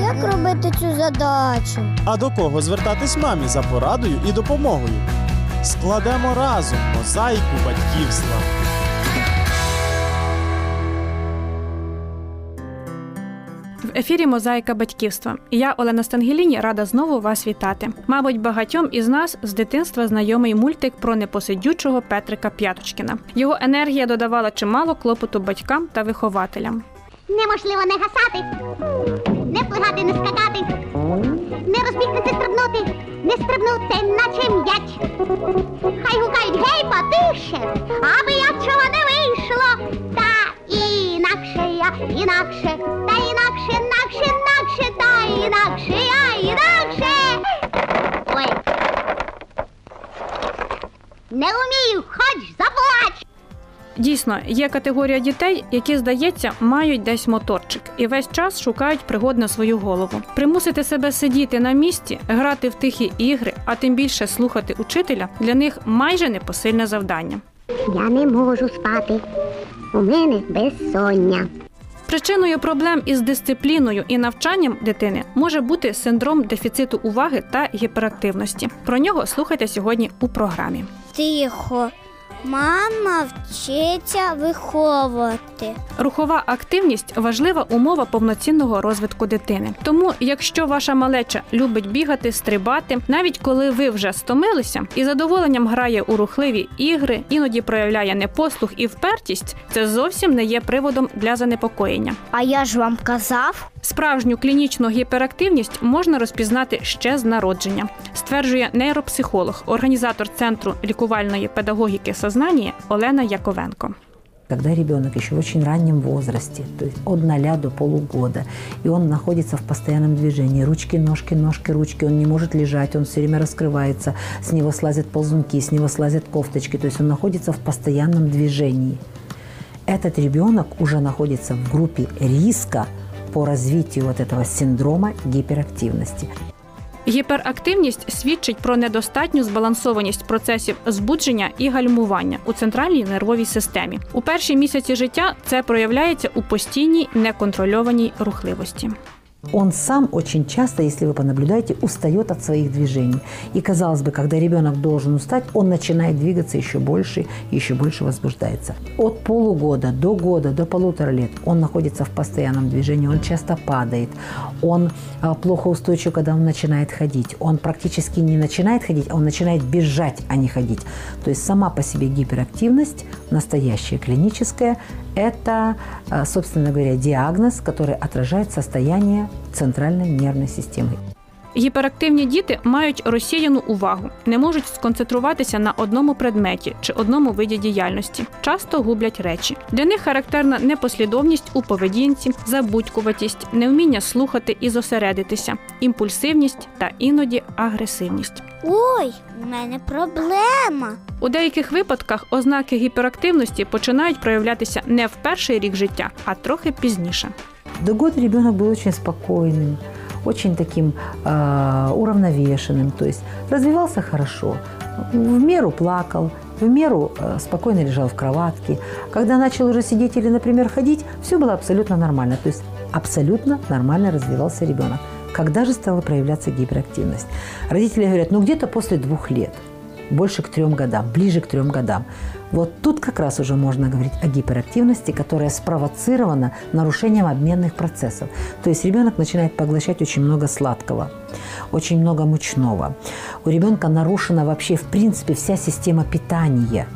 Як робити цю задачу? А до кого звертатись мамі за порадою і допомогою? Складемо разом мозаїку батьківства. В ефірі Мозаїка батьківства. І я, Олена Стангеліні, рада знову вас вітати. Мабуть, багатьом із нас з дитинства знайомий мультик про непосидючого Петрика П'яточкіна. Його енергія додавала чимало клопоту батькам та вихователям. Неможливо не гасати, не плигати, не скакати, не розбігтися, стрибнути, не стрибнути, наче м'яч. Хай гукають гей, потише, аби я чого не вийшло. Та інакше я, інакше, та інакше, інакше, інакше, та інакше я, інакше. Ой. Не заплач. Дійсно, є категорія дітей, які, здається, мають десь моторчик і весь час шукають пригод на свою голову. Примусити себе сидіти на місці, грати в тихі ігри, а тим більше слухати учителя для них майже непосильне завдання. Я не можу спати. У мене безсоння. Причиною проблем із дисципліною і навчанням дитини може бути синдром дефіциту уваги та гіперактивності. Про нього слухайте сьогодні у програмі. Тихо. Мама вчиться виховувати. Рухова активність важлива умова повноцінного розвитку дитини. Тому, якщо ваша малеча любить бігати, стрибати, навіть коли ви вже стомилися і задоволенням грає у рухливі ігри, іноді проявляє непослух і впертість, це зовсім не є приводом для занепокоєння. А я ж вам казав. Справжню клінічну гіперактивність можна розпізнати ще з народження, стверджує нейропсихолог, організатор центру лікувальної педагогіки сознання Олена Яковенко. Когда ребенок еще в очень раннем возрасте, то есть от 0 до полугода, и он находится в постоянном движении, ручки, ножки, ножки, ручки, он не может лежать, он все время раскрывается, с него слазят ползунки, с него слазят кофточки, то есть он находится в постоянном движении. Этот ребенок уже находится в группе риска по развитию вот этого синдрома гиперактивности. Гіперактивність свідчить про недостатню збалансованість процесів збудження і гальмування у центральній нервовій системі. У перші місяці життя це проявляється у постійній неконтрольованій рухливості. Он сам очень часто, если вы понаблюдаете, устает от своих движений. И казалось бы, когда ребенок должен устать, он начинает двигаться еще больше еще больше возбуждается. От полугода до года, до полутора лет он находится в постоянном движении, он часто падает, он а, плохо устойчив, когда он начинает ходить, он практически не начинает ходить, а он начинает бежать, а не ходить. То есть сама по себе гиперактивность, настоящая клиническая, это, а, собственно говоря, диагноз, который отражает состояние центральной нервной системы. Гіперактивні діти мають розсіяну увагу, не можуть сконцентруватися на одному предметі чи одному виді діяльності, часто гублять речі. Для них характерна непослідовність у поведінці, забудькуватість, невміння слухати і зосередитися, імпульсивність та іноді агресивність. Ой, у мене проблема. У деяких випадках ознаки гіперактивності починають проявлятися не в перший рік життя, а трохи пізніше. До года ребенок был очень спокойным, очень таким э, уравновешенным, то есть развивался хорошо, в меру плакал, в меру э, спокойно лежал в кроватке. Когда начал уже сидеть или, например, ходить, все было абсолютно нормально, то есть абсолютно нормально развивался ребенок. Когда же стала проявляться гиперактивность? Родители говорят, ну где-то после двух лет, больше к трем годам, ближе к трем годам. Вот тут как раз уже можно говорить о гиперактивности, которая спровоцирована нарушением обменных процессов. То есть ребенок начинает поглощать очень много сладкого, очень много мучного. У ребенка нарушена вообще в принципе вся система питания.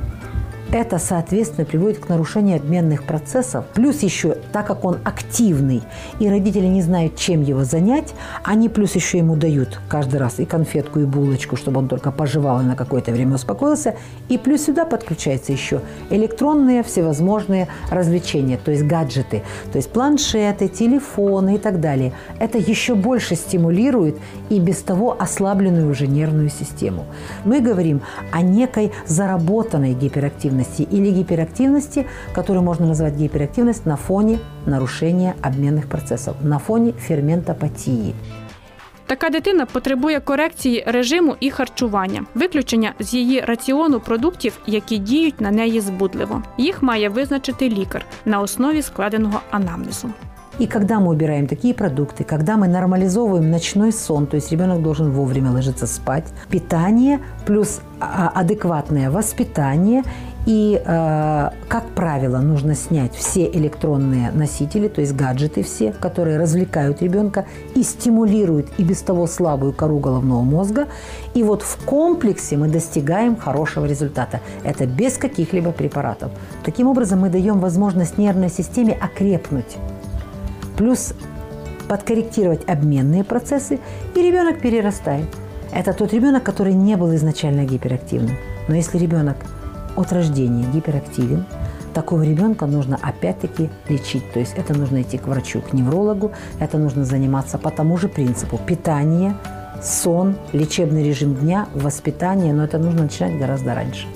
Это, соответственно, приводит к нарушению обменных процессов. Плюс еще, так как он активный, и родители не знают, чем его занять, они плюс еще ему дают каждый раз и конфетку, и булочку, чтобы он только пожевал и на какое-то время успокоился. И плюс сюда подключаются еще электронные всевозможные развлечения, то есть гаджеты, то есть планшеты, телефоны и так далее. Это еще больше стимулирует и без того ослабленную уже нервную систему. Мы говорим о некой заработанной гиперактивности или гиперактивности, которую можно назвать гиперактивность на фоне нарушения обменных процессов, на фоне ферментопатии. Така дитина потребує корекції режиму і харчування, виключення з її раціону продуктів, які діють на неї збудливо. Їх має визначити лікар на основі складеного анамнезу. И когда мы убираем такие продукты, когда мы нормализовываем ночной сон, то есть ребенок должен вовремя ложиться спать, питание плюс а, адекватное воспитание и, э, как правило, нужно снять все электронные носители, то есть гаджеты все, которые развлекают ребенка и стимулируют и без того слабую кору головного мозга. И вот в комплексе мы достигаем хорошего результата. Это без каких-либо препаратов. Таким образом, мы даем возможность нервной системе окрепнуть. Плюс подкорректировать обменные процессы, и ребенок перерастает. Это тот ребенок, который не был изначально гиперактивным. Но если ребенок от рождения гиперактивен, такого ребенка нужно опять-таки лечить. То есть это нужно идти к врачу, к неврологу, это нужно заниматься по тому же принципу. Питание, сон, лечебный режим дня, воспитание, но это нужно начинать гораздо раньше.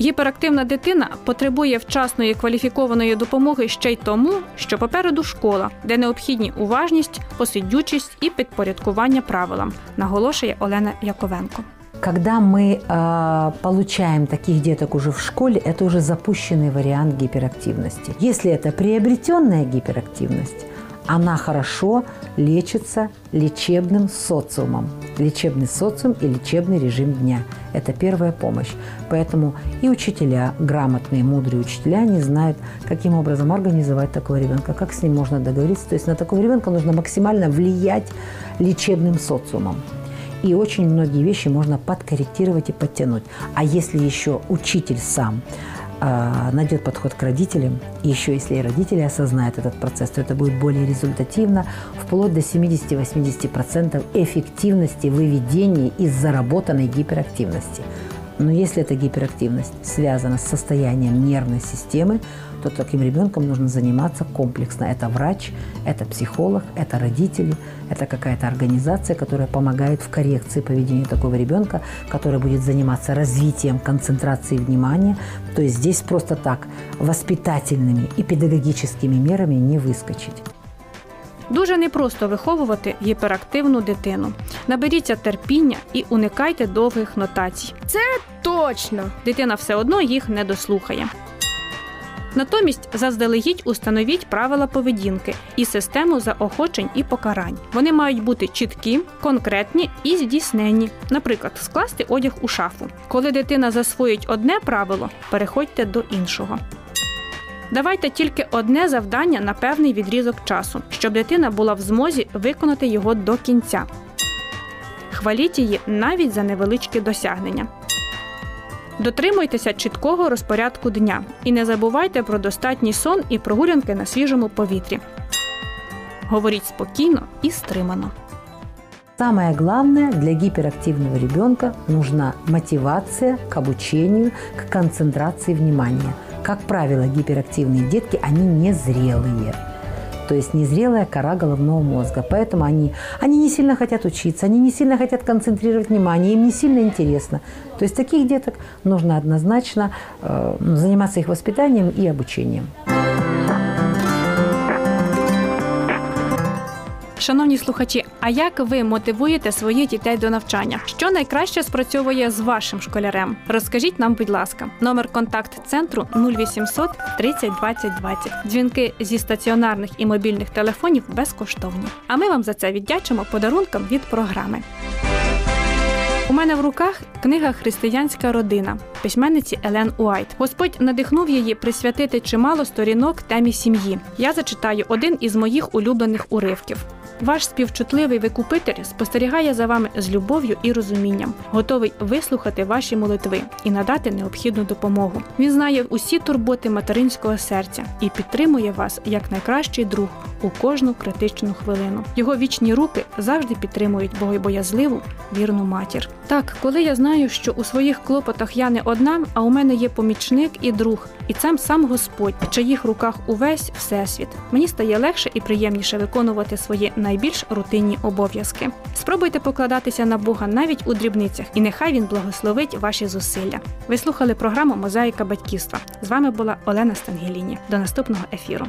Гіперактивна дитина потребує вчасної кваліфікованої допомоги ще й тому, що попереду школа, де необхідні уважність, посидючість і підпорядкування правилам, наголошує Олена Яковенко. Когда мы э, получаем таких деток уже в школе, это уже запущенный вариант гиперактивности. Если это приобретенная гиперактивность, она хорошо лечится лечебным социумом. Лечебный социум и лечебный режим дня. Это первая помощь. Поэтому и учителя, грамотные, мудрые учителя, не знают, каким образом организовать такого ребенка, как с ним можно договориться. То есть на такого ребенка нужно максимально влиять лечебным социумом. И очень многие вещи можно подкорректировать и подтянуть. А если еще учитель сам э, найдет подход к родителям, и еще если и родители осознают этот процесс, то это будет более результативно, вплоть до 70-80% эффективности выведения из заработанной гиперактивности. Но если эта гиперактивность связана с состоянием нервной системы, то таким ребенком нужно заниматься комплексно. Это врач, это психолог, это родители, это какая-то организация, которая помогает в коррекции поведения такого ребенка, который будет заниматься развитием концентрации внимания. То есть здесь просто так воспитательными и педагогическими мерами не выскочить. Дуже непросто виховувати гіперактивну дитину. Наберіться терпіння і уникайте довгих нотацій. Це Точно. Дитина все одно їх не дослухає. Натомість заздалегідь установіть правила поведінки і систему заохочень і покарань. Вони мають бути чіткі, конкретні і здійсненні. Наприклад, скласти одяг у шафу. Коли дитина засвоїть одне правило, переходьте до іншого. Давайте тільки одне завдання на певний відрізок часу, щоб дитина була в змозі виконати його до кінця. Хваліть її навіть за невеличкі досягнення. Дотримуйтеся чіткого розпорядку дня і не забувайте про достатній сон і прогулянки на свіжому повітрі. Говоріть спокійно і стримано. Самое главное для гиперактивного ребенка нужна мотивация к обучению, к концентрации внимания. Как правило, гиперактивные детки, они незрелые. То есть незрелая кора головного мозга. Поэтому они, они не сильно хотят учиться, они не сильно хотят концентрировать внимание, им не сильно интересно. То есть таких деток нужно однозначно э, заниматься их воспитанием и обучением. Шановні слухачі, а як ви мотивуєте своїх дітей до навчання? Що найкраще спрацьовує з вашим школярем? Розкажіть нам, будь ласка, номер контакт центру 0800 30 20 20. Дзвінки зі стаціонарних і мобільних телефонів безкоштовні. А ми вам за це віддячимо подарунком від програми. У мене в руках книга Християнська родина письменниці Елен Уайт. Господь надихнув її присвятити чимало сторінок темі сім'ї. Я зачитаю один із моїх улюблених уривків. Ваш співчутливий викупитель спостерігає за вами з любов'ю і розумінням, готовий вислухати ваші молитви і надати необхідну допомогу. Він знає усі турботи материнського серця і підтримує вас як найкращий друг у кожну критичну хвилину. Його вічні руки завжди підтримують богобоязливу, вірну матір. Так, коли я знаю, що у своїх клопотах я не одна, а у мене є помічник і друг, і це сам Господь, в чиїх руках увесь всесвіт. Мені стає легше і приємніше виконувати свої найбільш рутинні обов'язки. Спробуйте покладатися на Бога навіть у дрібницях, і нехай він благословить ваші зусилля. Ви слухали програму Мозаїка батьківства. З вами була Олена Стангеліні. До наступного ефіру.